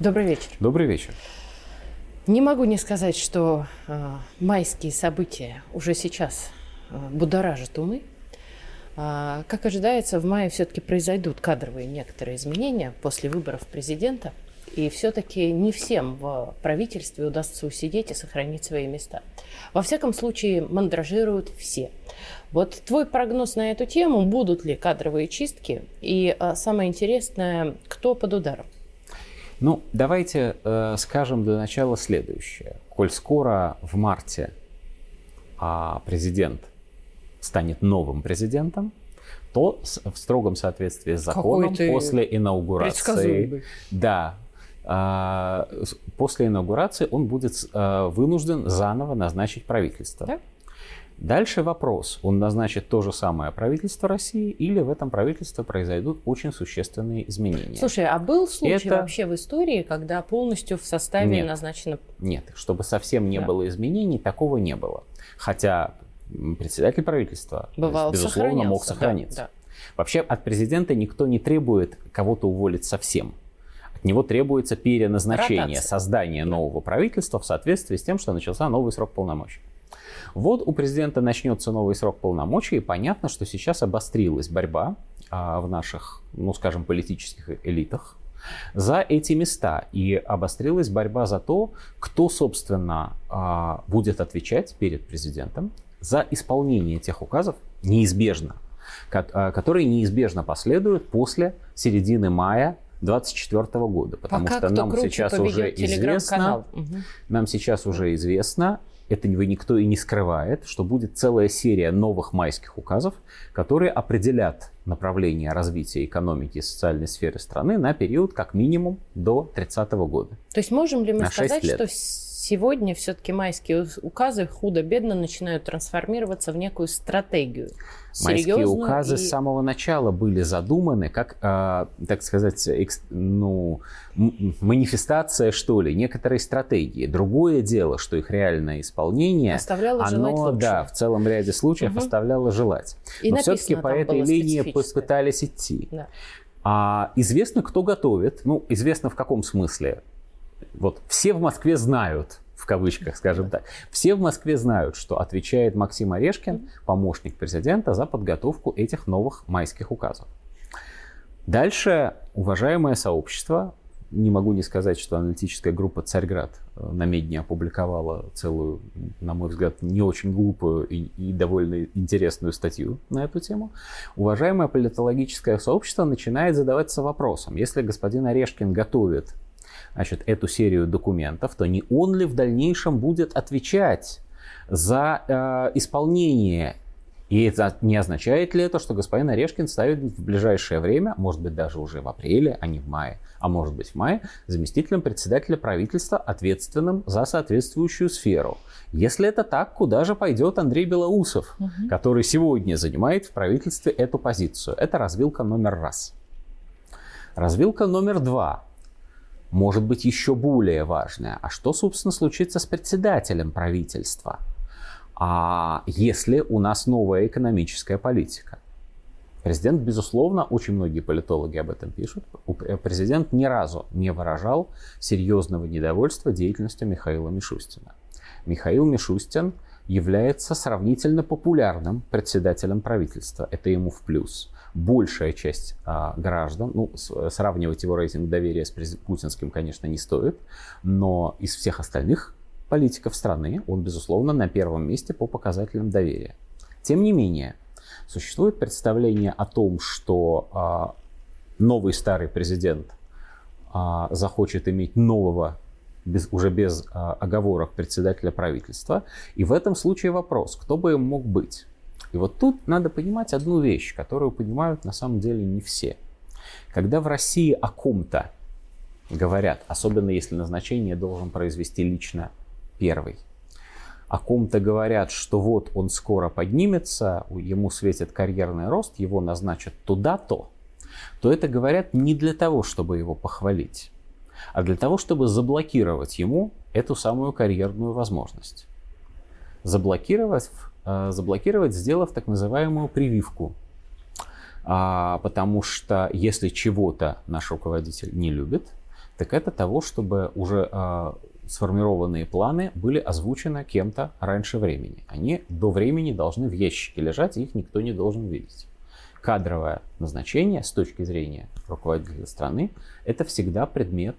Добрый вечер. Добрый вечер. Не могу не сказать, что э, майские события уже сейчас э, будоражат умы. Э, как ожидается, в мае все-таки произойдут кадровые некоторые изменения после выборов президента. И все-таки не всем в правительстве удастся усидеть и сохранить свои места. Во всяком случае, мандражируют все. Вот твой прогноз на эту тему, будут ли кадровые чистки? И самое интересное, кто под ударом? Ну, давайте э, скажем для начала следующее. Коль скоро в марте а, президент станет новым президентом, то в строгом соответствии с законом после инаугурации, да, а, после инаугурации он будет а, вынужден заново назначить правительство. Да? Дальше вопрос, он назначит то же самое правительство России или в этом правительстве произойдут очень существенные изменения. Слушай, а был случай Это... вообще в истории, когда полностью в составе Нет. назначено... Нет, чтобы совсем не да. было изменений, такого не было. Хотя председатель правительства, Бывал, безусловно, мог сохраниться. Да, да. Вообще от президента никто не требует кого-то уволить совсем. От него требуется переназначение, Ротация. создание нового правительства в соответствии с тем, что начался новый срок полномочий. Вот у президента начнется новый срок полномочий, и понятно, что сейчас обострилась борьба а, в наших, ну скажем, политических элитах за эти места. И обострилась борьба за то, кто, собственно, а, будет отвечать перед президентом за исполнение тех указов неизбежно, а, которые неизбежно последуют после середины мая 2024 года, потому Пока что нам сейчас уже известно, угу. нам сейчас уже известно, это никто и не скрывает, что будет целая серия новых майских указов, которые определят направление развития экономики и социальной сферы страны на период как минимум до 30 года. То есть можем ли мы сказать, что сегодня все-таки майские указы худо-бедно начинают трансформироваться в некую стратегию. Майские указы и... с самого начала были задуманы как, э, так сказать, экс, ну, манифестация, что ли, некоторой стратегии. Другое дело, что их реальное исполнение, оставляло оно, желать да, в целом ряде случаев угу. оставляло желать. И Но все-таки по этой линии пытались идти. Да. А известно, кто готовит. Ну, известно в каком смысле вот все в Москве знают, в кавычках, скажем так. Все в Москве знают, что отвечает Максим Орешкин, помощник президента, за подготовку этих новых майских указов. Дальше уважаемое сообщество, не могу не сказать, что аналитическая группа «Царьград» на Медне опубликовала целую, на мой взгляд, не очень глупую и, и довольно интересную статью на эту тему. Уважаемое политологическое сообщество начинает задаваться вопросом, если господин Орешкин готовит значит, эту серию документов, то не он ли в дальнейшем будет отвечать за э, исполнение и это не означает ли это, что господин Орешкин ставит в ближайшее время, может быть даже уже в апреле, а не в мае, а может быть в мае, заместителем председателя правительства, ответственным за соответствующую сферу? Если это так, куда же пойдет Андрей Белоусов, угу. который сегодня занимает в правительстве эту позицию? Это развилка номер раз. Развилка номер два может быть еще более важное. А что, собственно, случится с председателем правительства, а если у нас новая экономическая политика? Президент, безусловно, очень многие политологи об этом пишут, президент ни разу не выражал серьезного недовольства деятельностью Михаила Мишустина. Михаил Мишустин является сравнительно популярным председателем правительства. Это ему в плюс большая часть а, граждан, ну, сравнивать его рейтинг доверия с путинским, конечно, не стоит, но из всех остальных политиков страны он, безусловно, на первом месте по показателям доверия. Тем не менее, существует представление о том, что а, новый старый президент а, захочет иметь нового без, уже без а, оговорок председателя правительства. И в этом случае вопрос, кто бы им мог быть? И вот тут надо понимать одну вещь, которую понимают на самом деле не все. Когда в России о ком-то говорят, особенно если назначение должен произвести лично первый, о ком-то говорят, что вот он скоро поднимется, ему светит карьерный рост, его назначат туда-то, то это говорят не для того, чтобы его похвалить, а для того, чтобы заблокировать ему эту самую карьерную возможность. Заблокировать Э, заблокировать, сделав так называемую прививку. А, потому что если чего-то наш руководитель не любит, так это того, чтобы уже э, сформированные планы были озвучены кем-то раньше времени. Они до времени должны в ящике лежать, и их никто не должен видеть. Кадровое назначение с точки зрения руководителя страны – это всегда предмет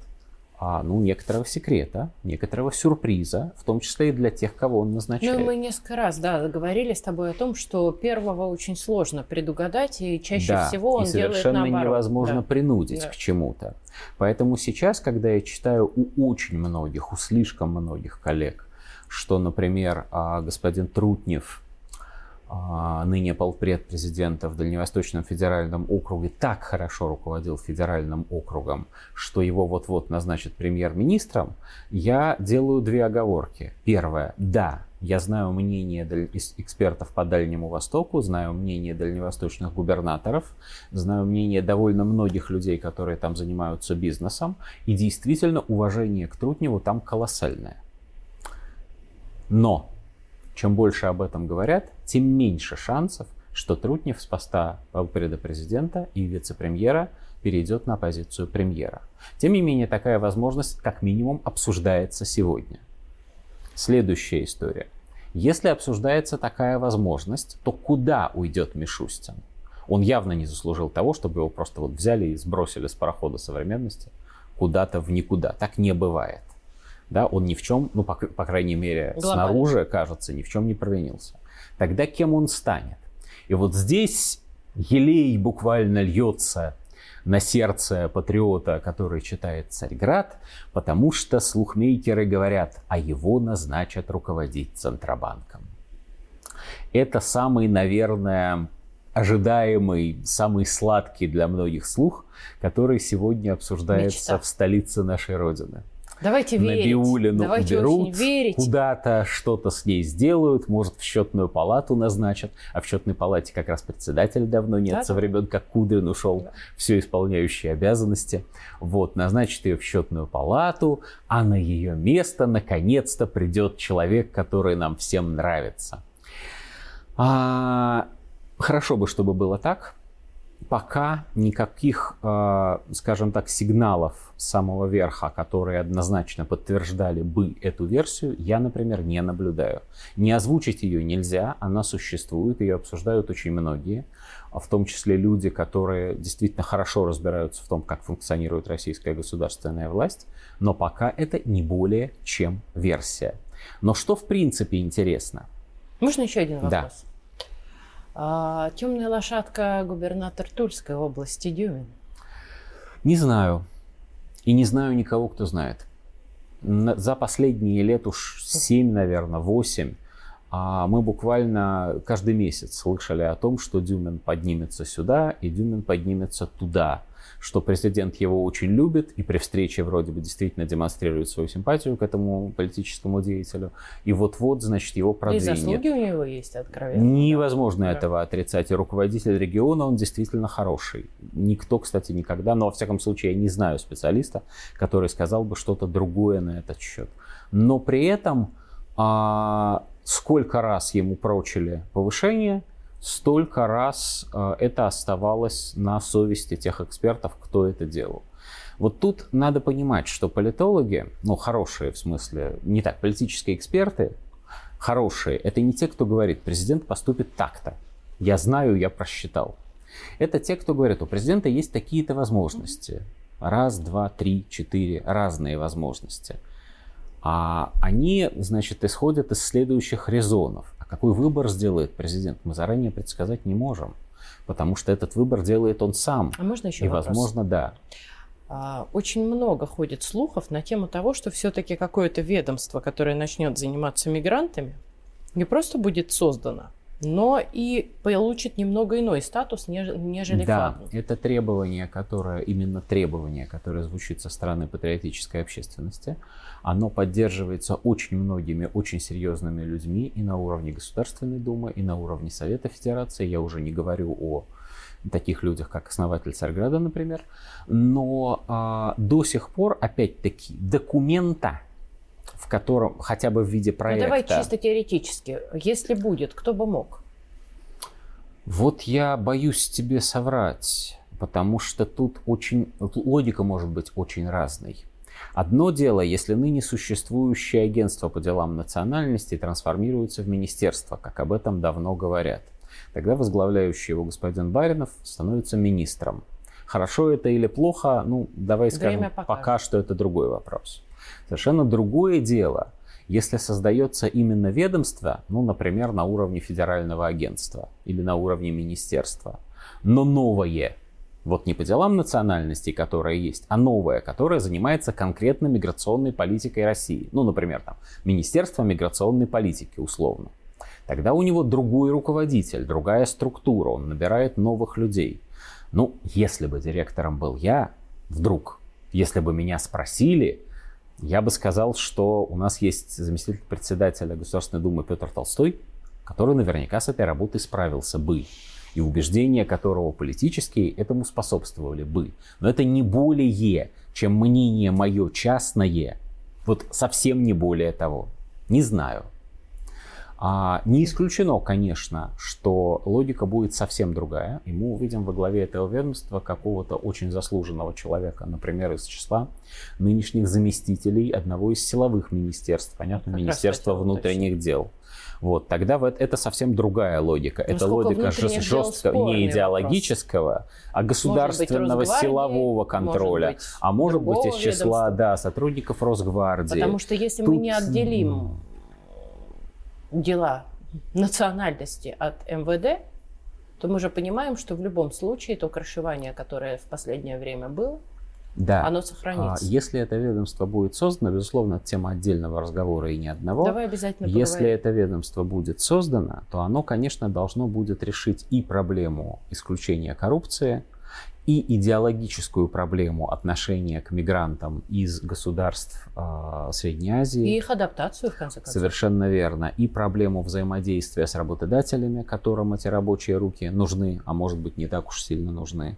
а, ну, некоторого секрета, некоторого сюрприза, в том числе и для тех, кого он назначает. Ну, мы несколько раз, да, говорили с тобой о том, что первого очень сложно предугадать, и чаще да, всего он и совершенно делает наоборот. невозможно да. принудить да. к чему-то. Поэтому сейчас, когда я читаю у очень многих, у слишком многих коллег, что, например, а, господин Трутнев ныне полпред президента в Дальневосточном федеральном округе так хорошо руководил федеральным округом, что его вот-вот назначат премьер-министром, я делаю две оговорки. Первое. Да, я знаю мнение экспертов по Дальнему Востоку, знаю мнение дальневосточных губернаторов, знаю мнение довольно многих людей, которые там занимаются бизнесом, и действительно уважение к Трутневу там колоссальное. Но чем больше об этом говорят, тем меньше шансов, что Трутнев с поста президента и вице-премьера перейдет на позицию премьера. Тем не менее, такая возможность как минимум обсуждается сегодня. Следующая история. Если обсуждается такая возможность, то куда уйдет Мишустин? Он явно не заслужил того, чтобы его просто вот взяли и сбросили с парохода современности куда-то в никуда. Так не бывает да, он ни в чем, ну, по, по крайней мере, Глобально. снаружи, кажется, ни в чем не провинился. Тогда кем он станет? И вот здесь елей буквально льется на сердце патриота, который читает «Царьград», потому что слухмейкеры говорят, а его назначат руководить Центробанком. Это самый, наверное, ожидаемый, самый сладкий для многих слух, который сегодня обсуждается Мечта. в столице нашей Родины. Давайте верить. Набиулину Давайте уберут, верить. куда-то что-то с ней сделают, может, в счетную палату назначат. А в счетной палате как раз председателя давно нет, да? со времен как Кудрин ушел, да. все исполняющие обязанности. Вот, назначат ее в счетную палату, а на ее место наконец-то придет человек, который нам всем нравится. А, хорошо бы, чтобы было так пока никаких, э, скажем так, сигналов с самого верха, которые однозначно подтверждали бы эту версию, я, например, не наблюдаю. Не озвучить ее нельзя, она существует, ее обсуждают очень многие, в том числе люди, которые действительно хорошо разбираются в том, как функционирует российская государственная власть, но пока это не более чем версия. Но что в принципе интересно? Можно еще один вопрос? Да. А, темная лошадка губернатор Тульской области Дюмин. Не знаю. И не знаю никого, кто знает. За последние лет уж 7, наверное, 8 а мы буквально каждый месяц слышали о том, что Дюмин поднимется сюда и Дюмин поднимется туда что президент его очень любит и при встрече вроде бы действительно демонстрирует свою симпатию к этому политическому деятелю. И вот-вот, значит, его продвинет. И заслуги у него есть, откровенно. Невозможно да. этого отрицать. И руководитель региона, он действительно хороший. Никто, кстати, никогда, но во всяком случае я не знаю специалиста, который сказал бы что-то другое на этот счет. Но при этом а, сколько раз ему прочили повышение, столько раз э, это оставалось на совести тех экспертов, кто это делал. Вот тут надо понимать, что политологи, ну хорошие в смысле, не так, политические эксперты, хорошие, это не те, кто говорит, президент поступит так-то. Я знаю, я просчитал. Это те, кто говорит, у президента есть такие-то возможности. Раз, два, три, четыре, разные возможности. А они, значит, исходят из следующих резонов. Какой выбор сделает президент, мы заранее предсказать не можем, потому что этот выбор делает он сам. А можно еще И, вопрос? возможно, да. А, очень много ходит слухов на тему того, что все-таки какое-то ведомство, которое начнет заниматься мигрантами, не просто будет создано, но и получит немного иной статус, нежели Да, флагман. это требование, которое, именно требование, которое звучит со стороны патриотической общественности. Оно поддерживается очень многими, очень серьезными людьми и на уровне Государственной Думы, и на уровне Совета Федерации. Я уже не говорю о таких людях, как основатель Царьграда, например. Но а, до сих пор, опять-таки, документа в котором хотя бы в виде проекта. Ну, давай чисто теоретически. Если будет, кто бы мог? Вот я боюсь тебе соврать, потому что тут очень логика может быть очень разной. Одно дело, если ныне существующее агентство по делам национальности трансформируется в министерство, как об этом давно говорят. Тогда возглавляющий его господин Баринов становится министром. Хорошо это или плохо, ну, давай скажем, пока что это другой вопрос. Совершенно другое дело, если создается именно ведомство, ну, например, на уровне федерального агентства или на уровне министерства, но новое, вот не по делам национальностей, которое есть, а новое, которое занимается конкретно миграционной политикой России. Ну, например, там, Министерство миграционной политики, условно. Тогда у него другой руководитель, другая структура, он набирает новых людей. Ну, если бы директором был я, вдруг, если бы меня спросили, я бы сказал, что у нас есть заместитель председателя Государственной Думы Петр Толстой, который наверняка с этой работой справился бы и убеждения которого политические этому способствовали бы. Но это не более, чем мнение мое частное, вот совсем не более того. Не знаю. А не исключено, конечно, что логика будет совсем другая, и мы увидим во главе этого ведомства какого-то очень заслуженного человека, например, из числа нынешних заместителей одного из силовых министерств, понятно, как Министерства внутренних дел. Вот, тогда вот это совсем другая логика. Ну, это логика жест, жестко не идеологического, вопрос. а государственного силового контроля. Может быть, а может быть из числа да, сотрудников Росгвардии. Потому что если Тут... мы не отделим дела национальности от МВД, то мы же понимаем, что в любом случае то крышевание, которое в последнее время было, да. оно сохранится. А, если это ведомство будет создано, безусловно, тема отдельного разговора и не одного. Давай обязательно поговорим. Если это ведомство будет создано, то оно, конечно, должно будет решить и проблему исключения коррупции, и идеологическую проблему отношения к мигрантам из государств э, Средней Азии. И их адаптацию, в конце концов. Совершенно верно. И проблему взаимодействия с работодателями, которым эти рабочие руки нужны, а может быть не так уж сильно нужны.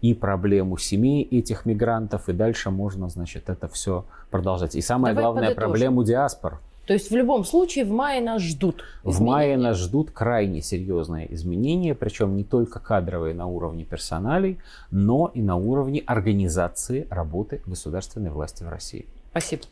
И проблему семей этих мигрантов. И дальше можно, значит, это все продолжать. И самое Давай главное, подытожим. проблему диаспор. То есть в любом случае в мае нас ждут изменения. В мае нас ждут крайне серьезные изменения, причем не только кадровые на уровне персоналей, но и на уровне организации работы государственной власти в России. Спасибо.